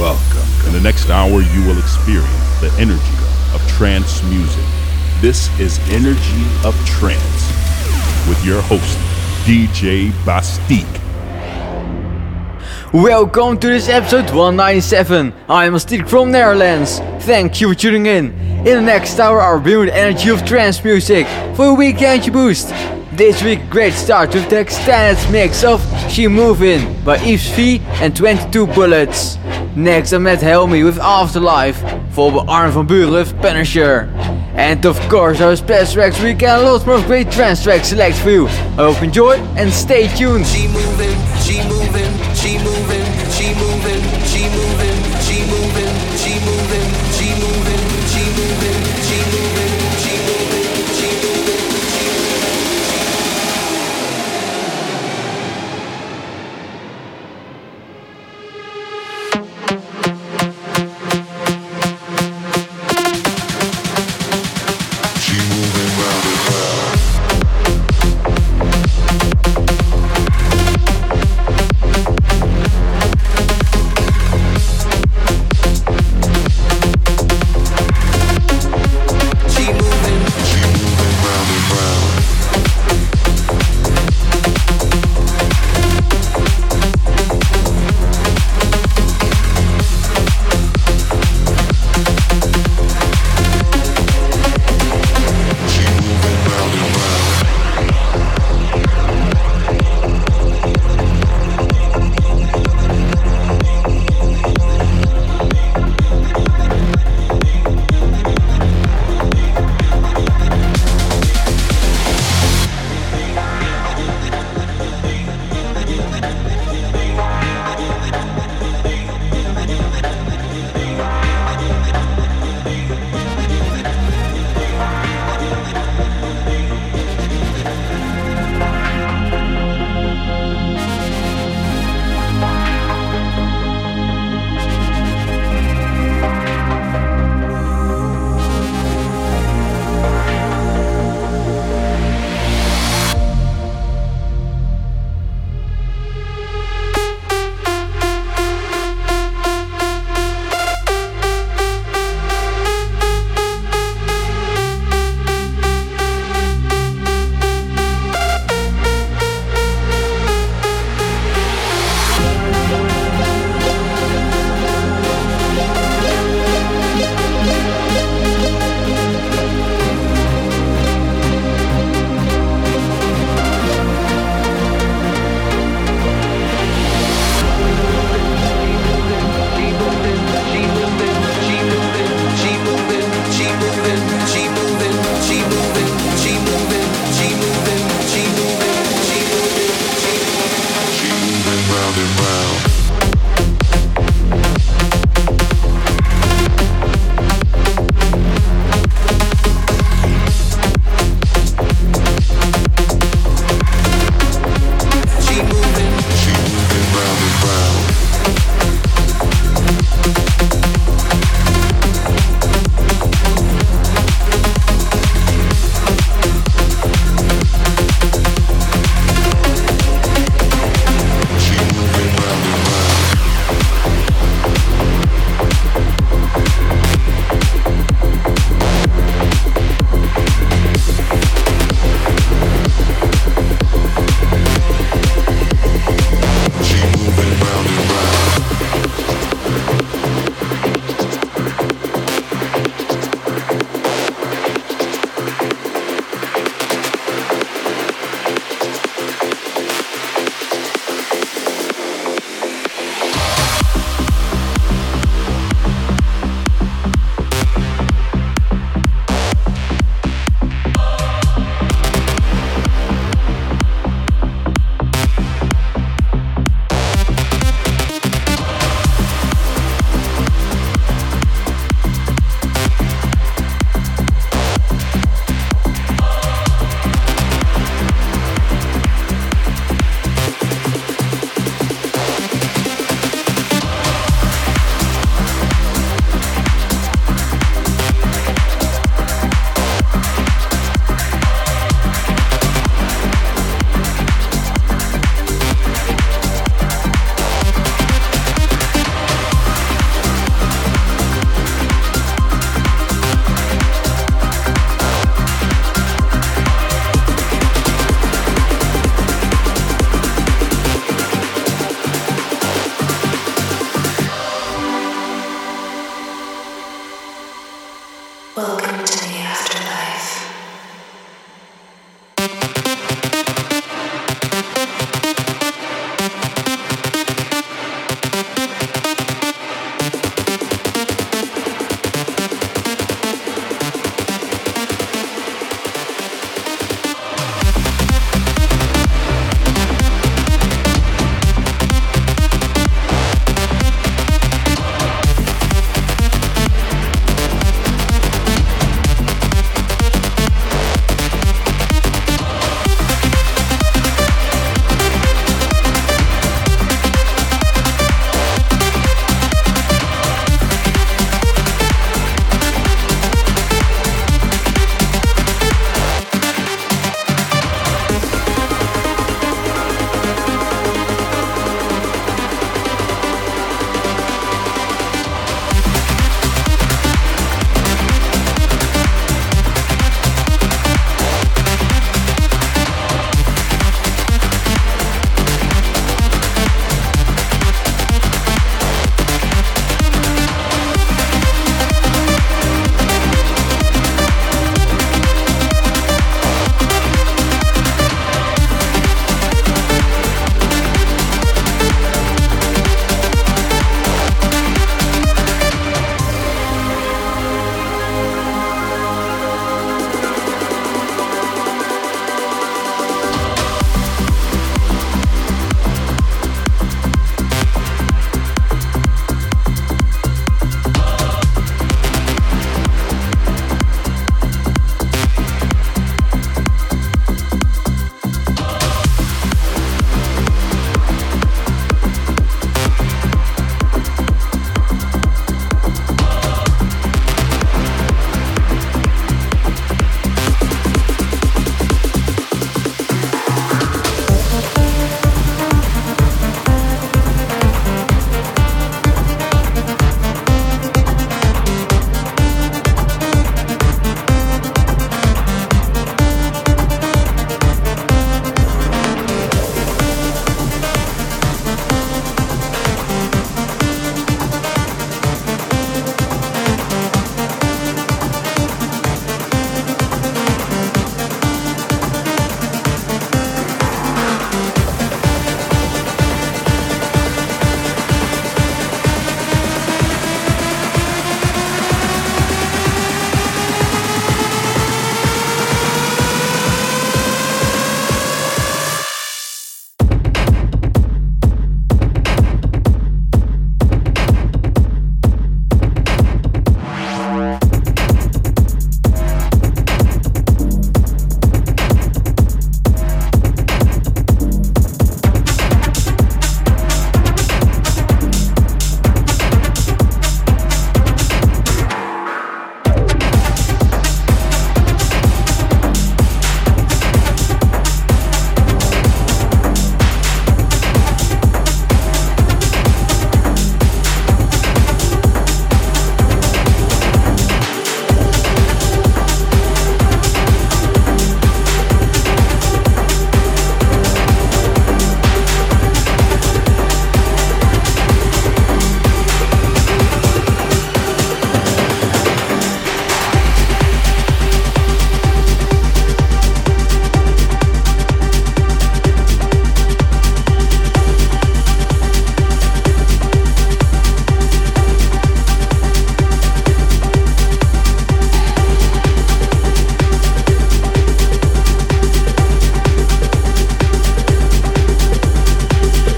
Welcome. In the next hour, you will experience the energy of trance music. This is Energy of Trance with your host, DJ BastiQ. Welcome to this episode 197. I am BastiQ from Netherlands. Thank you for tuning in. In the next hour, I'll bring you the energy of trance music for a weekend boost. This week, great start with the extended mix of She Movin' by Yves V and 22 Bullets. Next, Ahmed Helmy with Afterlife, followed by Armin van Buuren Punisher. And of course, our special tracks weekend, a lot more great trance tracks select for you. I hope you enjoy and stay tuned. She moving, she moving,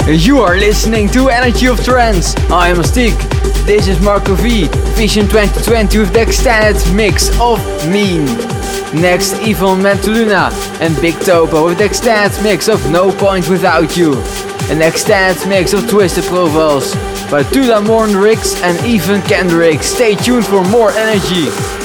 You are listening to Energy of Trance. I am Stick. This is Marco V, Vision 2020 with the extended mix of Mean. Next, Ivan Mateluna and Bigtopo with the extended mix of No Point Without You. An extended mix of Twisted Profiles by Tulamorn and Evan Kendrick. Stay tuned for more energy.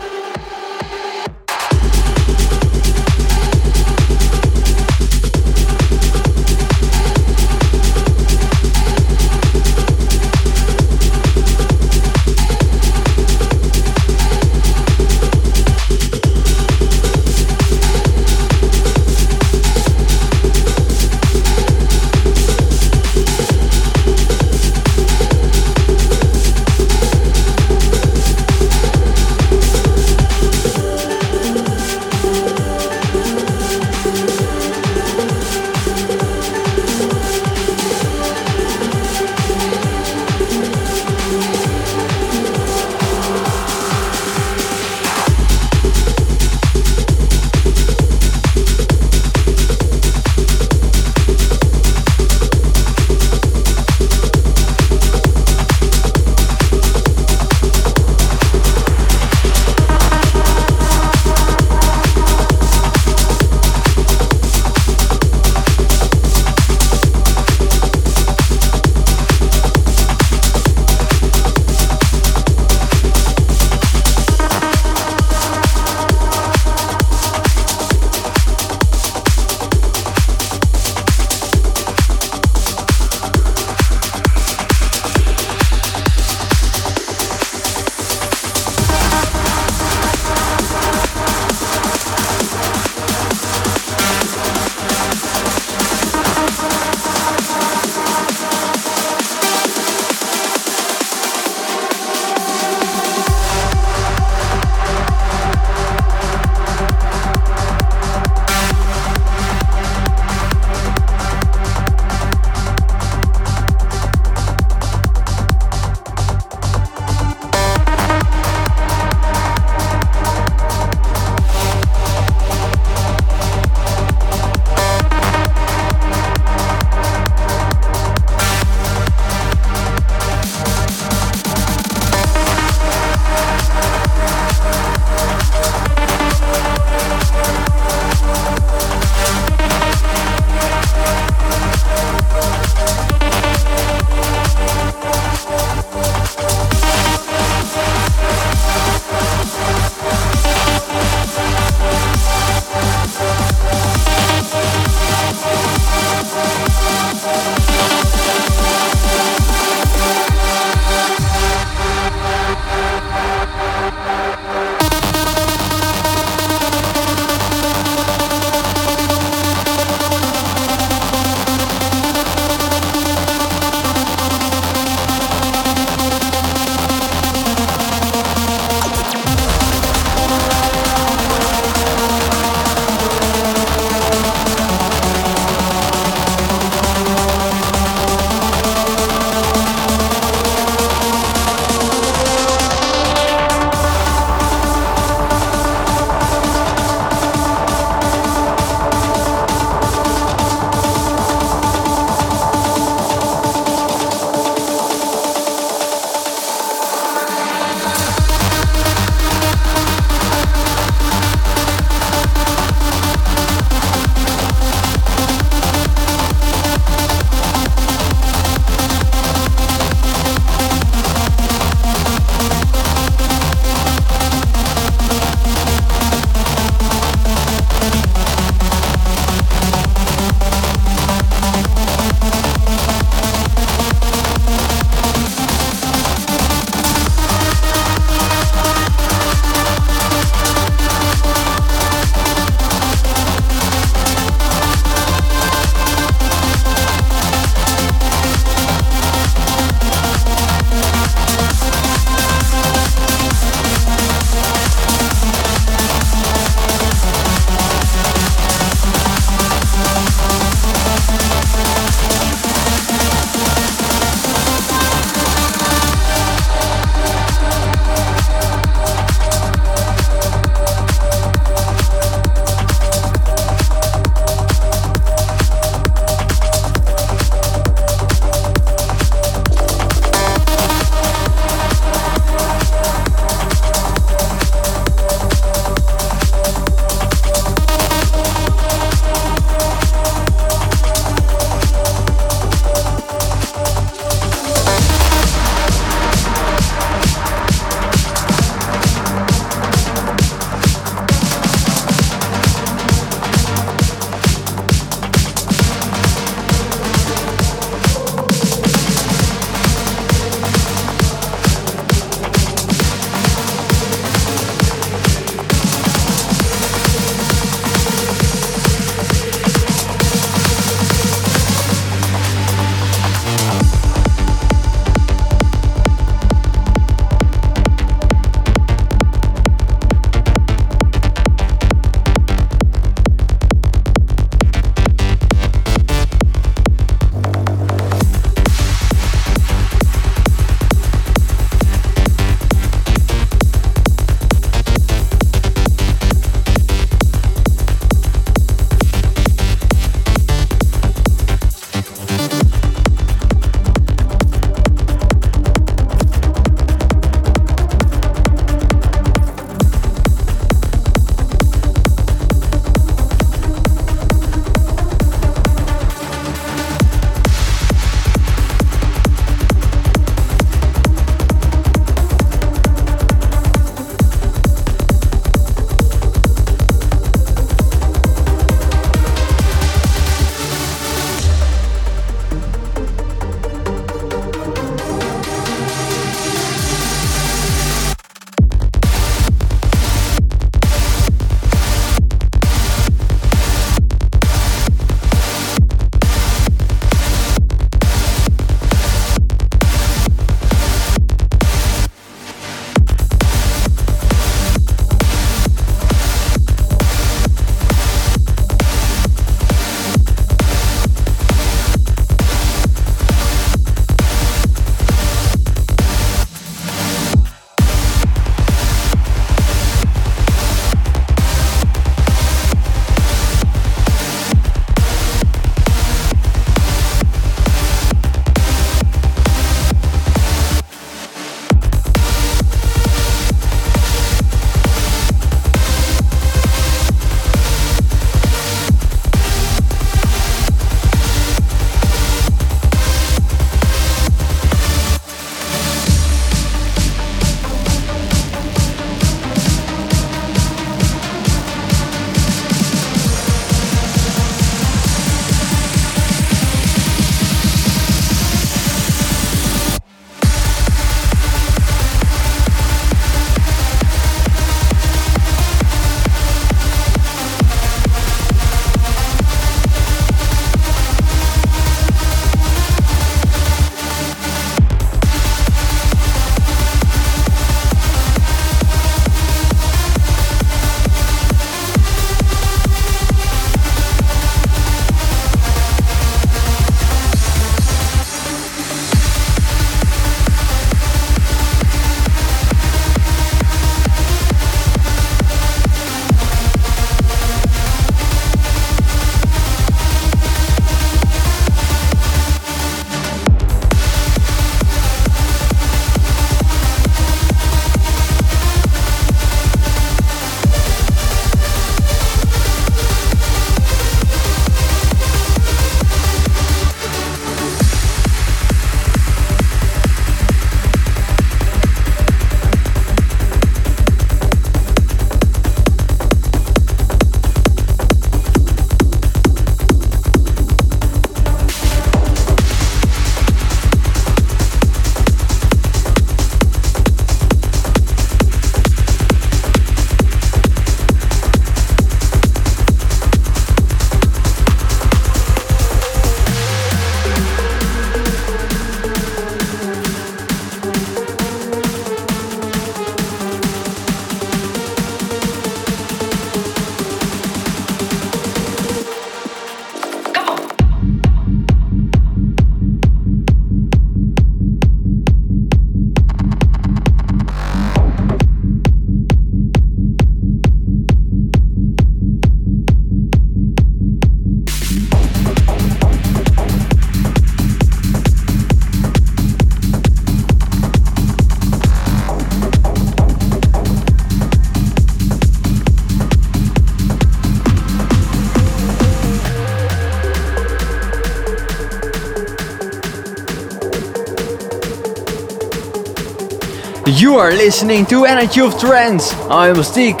You are listening to Energy of Trance. I'm Mystique.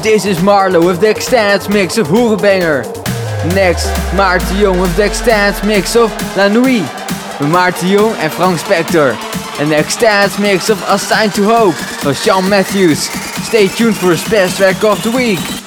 This is Marlo with the extended mix of Hoerenbanger. Next, Maarten Jong with the extended mix of La Nuit. Maarten Jong and Frank Spector. The extended mix of Assigned to Hope by Sean Matthews. Stay tuned for the best track of the week.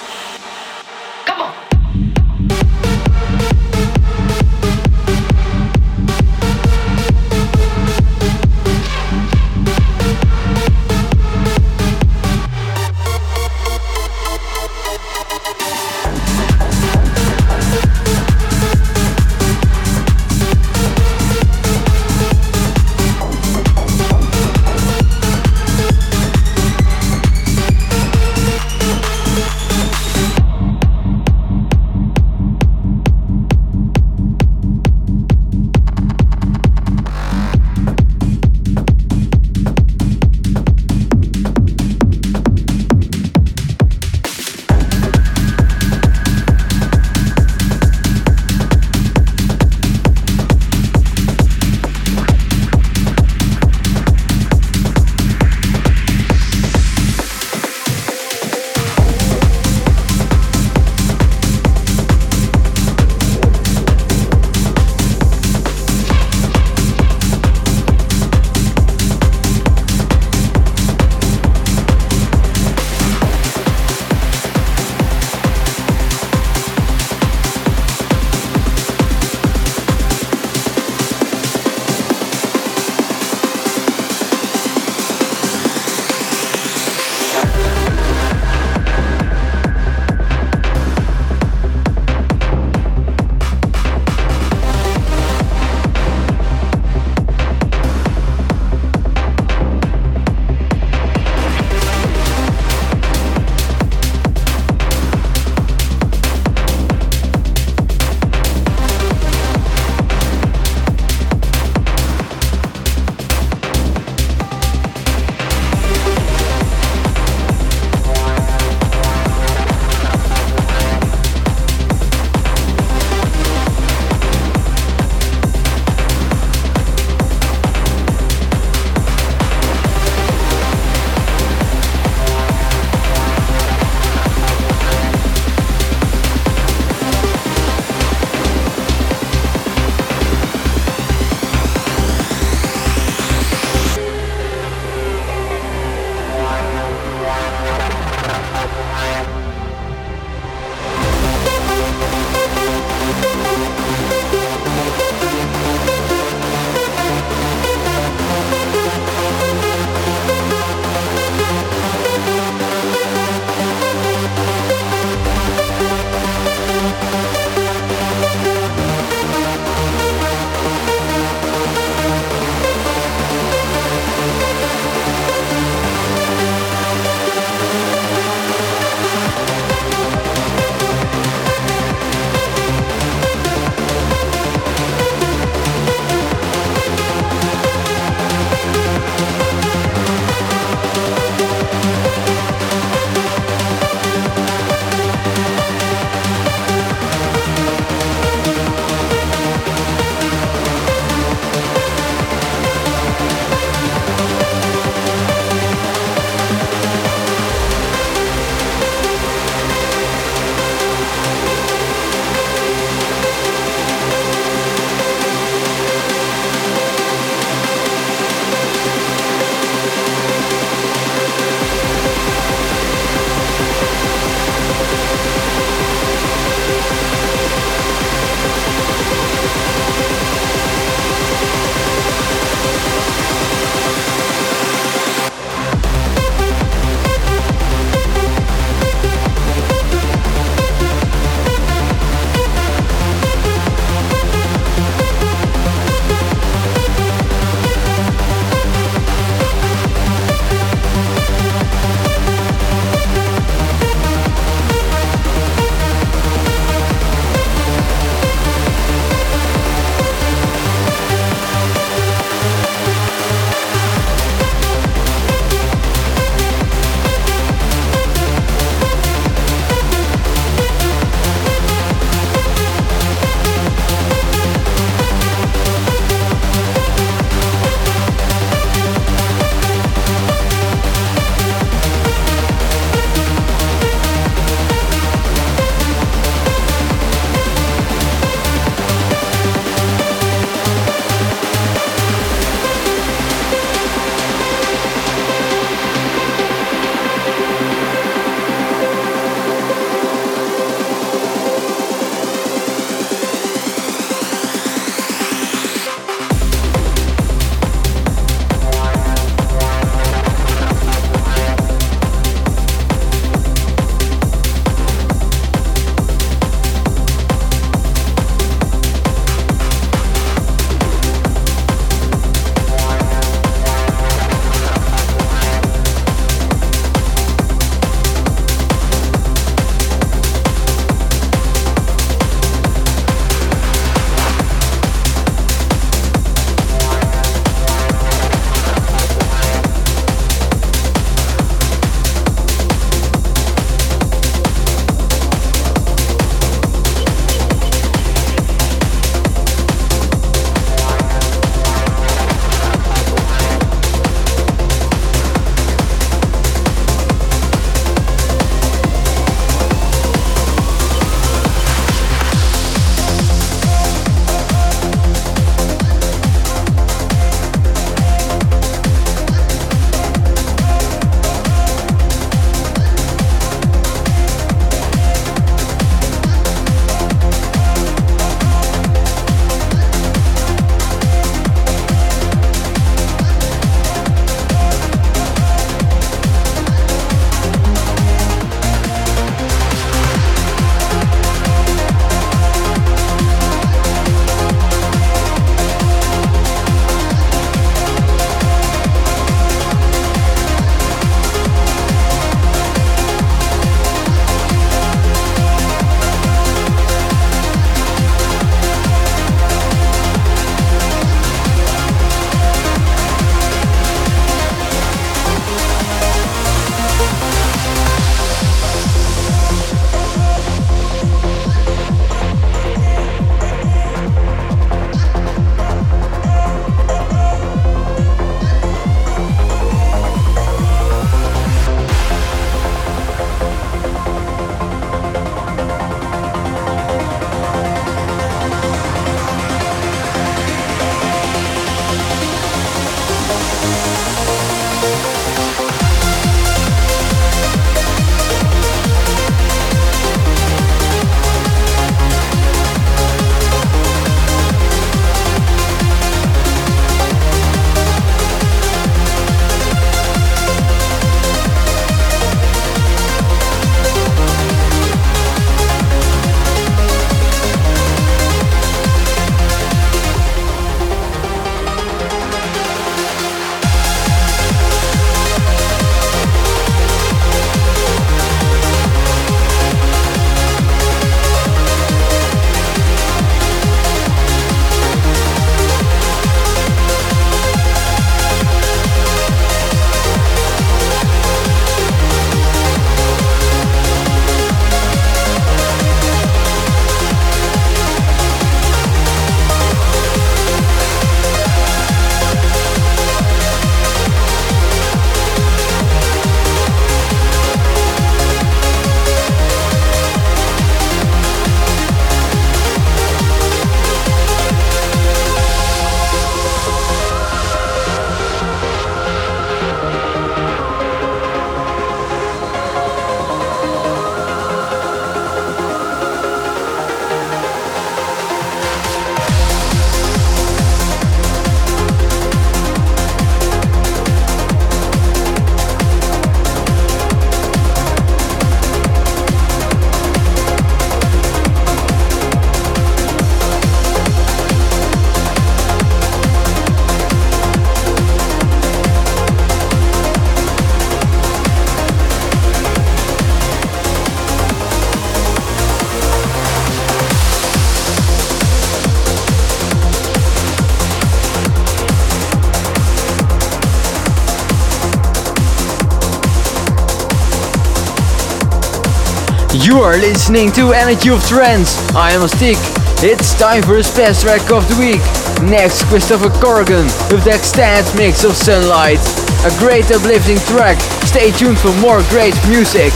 You are listening to Energy of Trance. I am BastiQ. It's time for the best track of the week. Next, Christopher Corrigan with the extended mix of Sunlight. A great uplifting track. Stay tuned for more great music.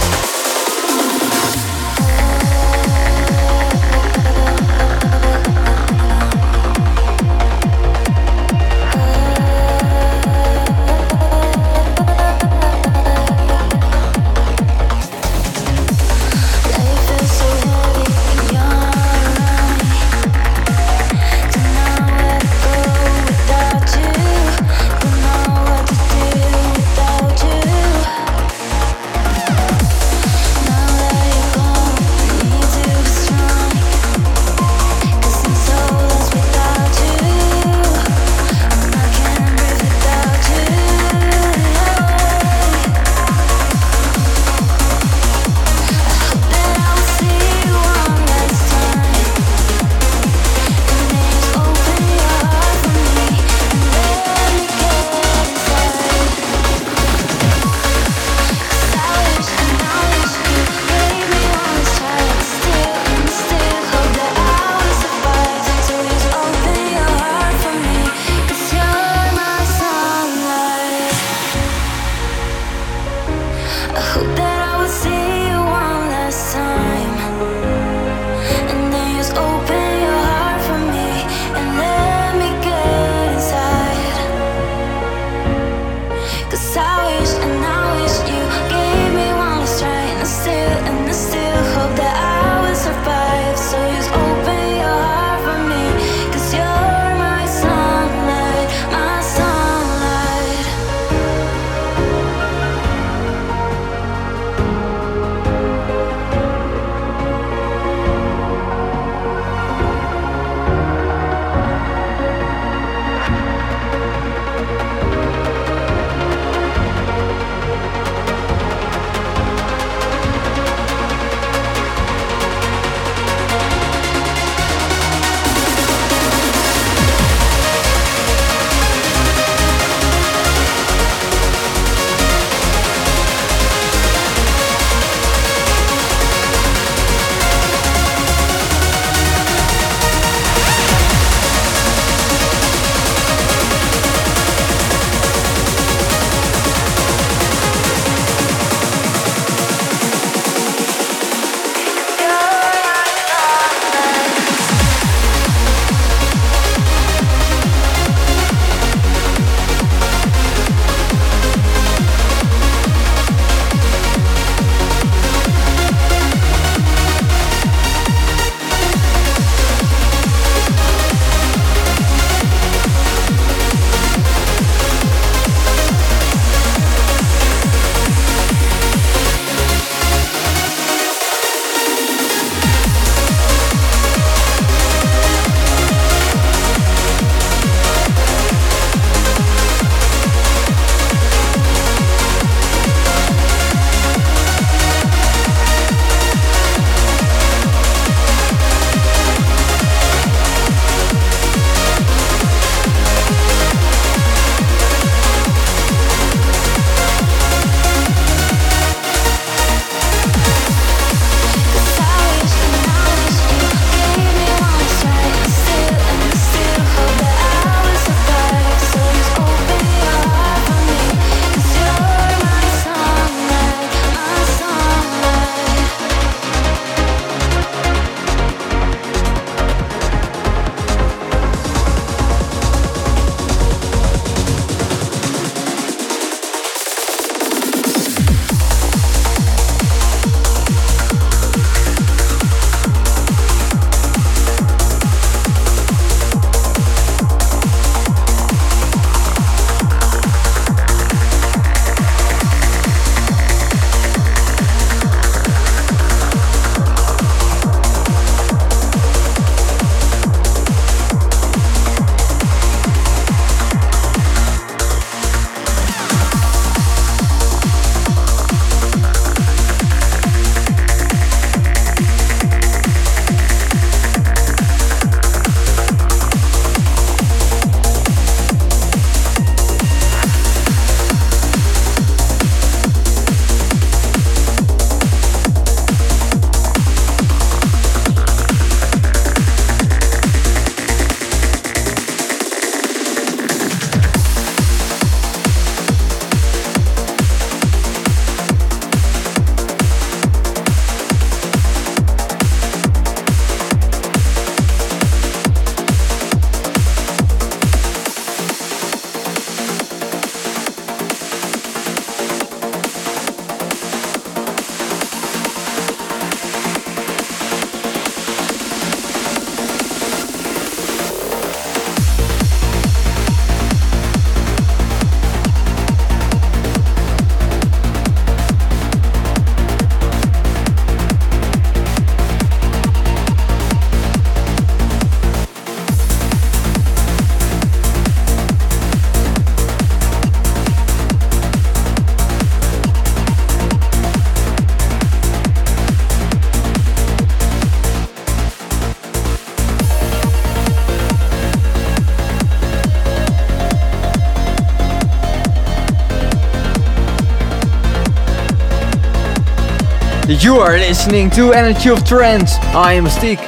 You are listening to Energy of Trance. I am BastiQ.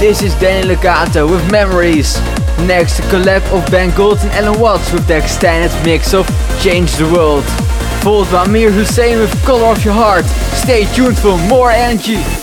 This is Danny Legatto with Memories. Next, a collab of Ben Gold and Allen Watts with the extended mix of Change the World. Followed by Amir Hussain with Color of Your Heart. Stay tuned for more energy.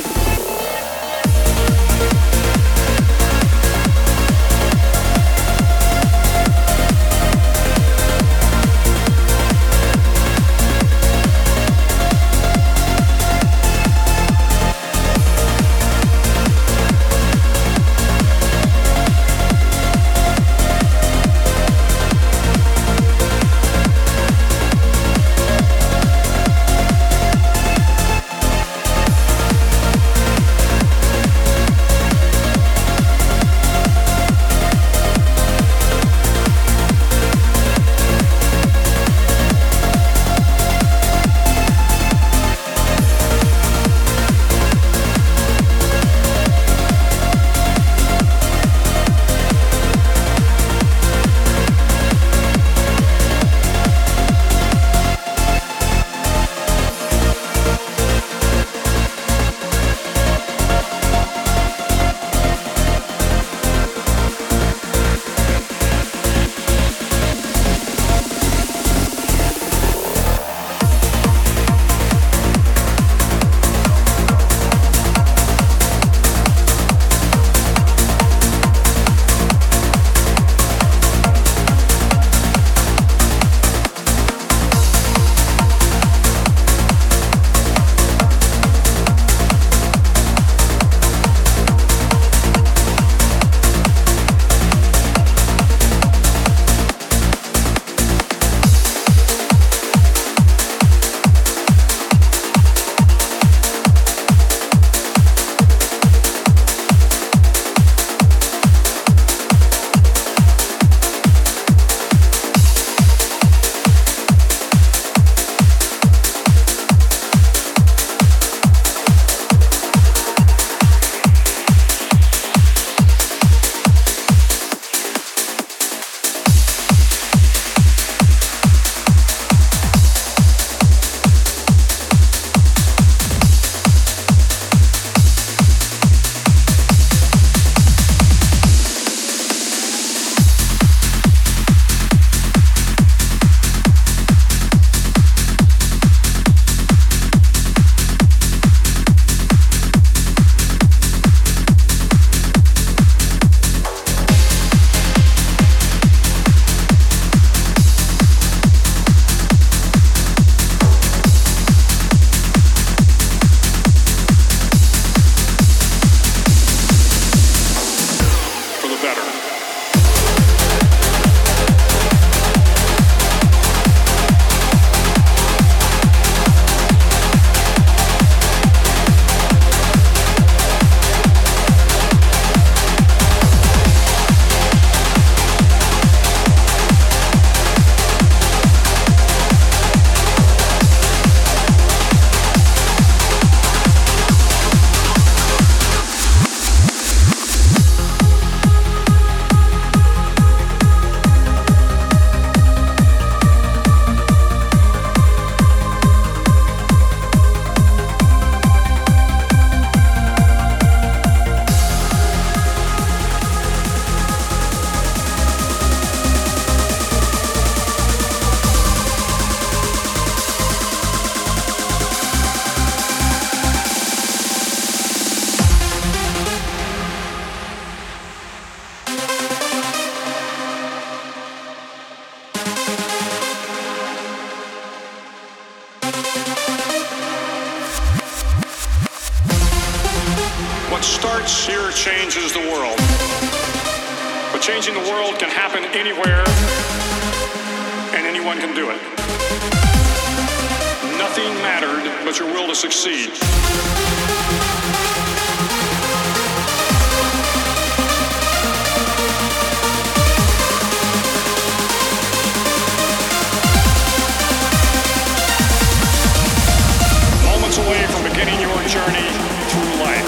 beginning your journey through life.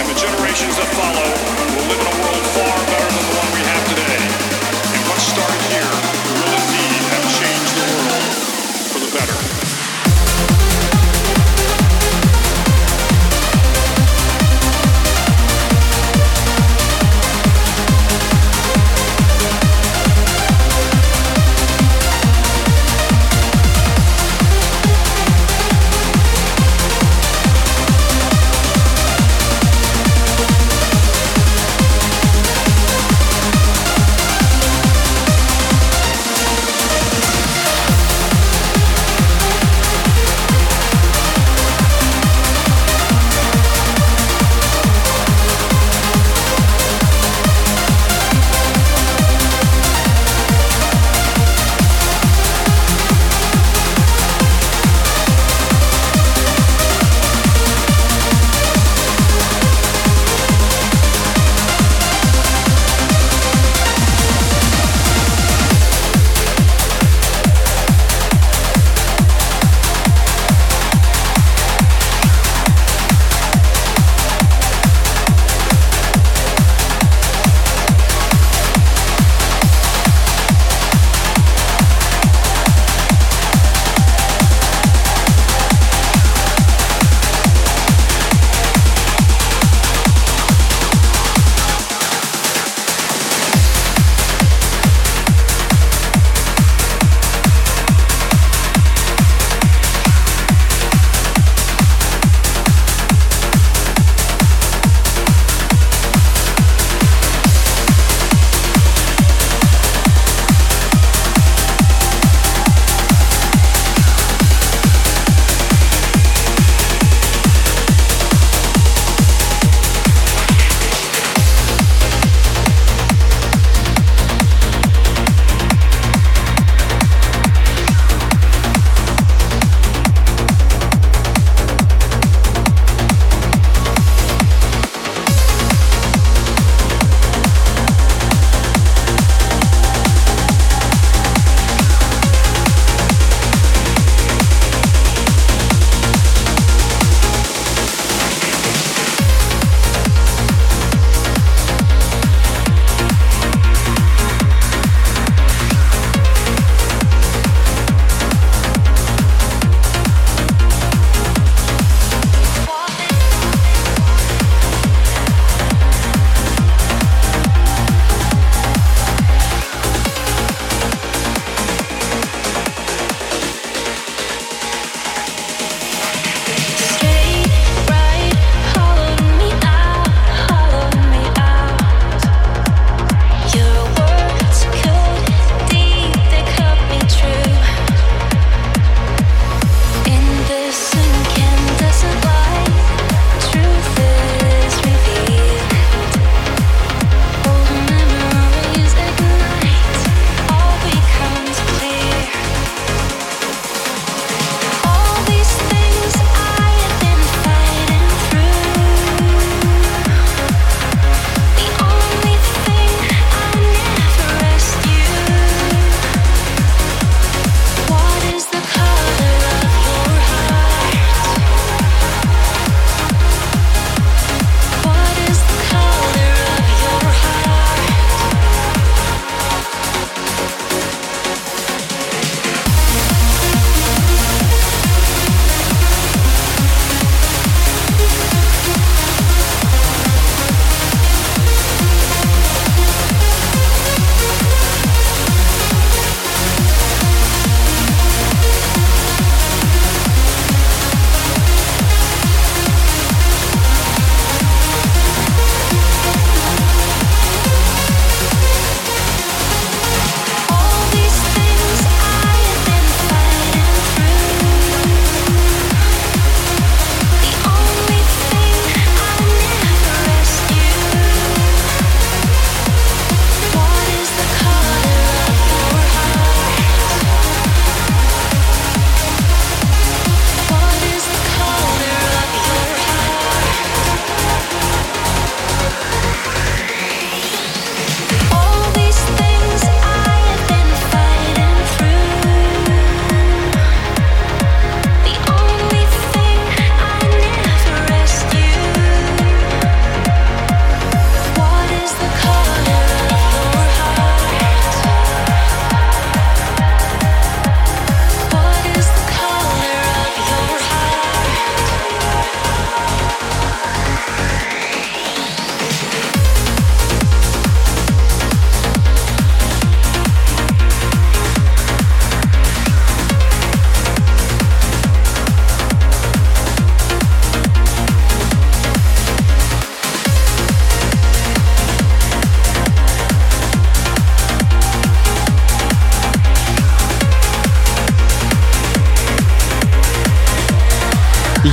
And the generations that follow will live in a world far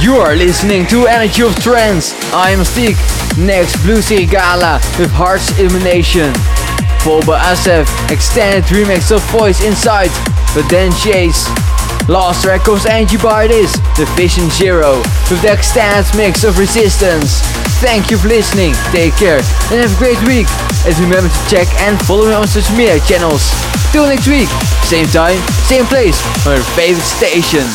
You are listening to Energy of Trance. I am BastiQ. Next Blue Serigala with Heart's Illumination. Volba Assaf, extended remix of Voice Inside, but Dan Chase. Last track comes Angie Bardis, Division Zero, with the extended mix of Resystance. Thank you for listening, take care, and have a great week. And remember to check and follow me on social media channels. Till next week, same time, same place, on your favorite station.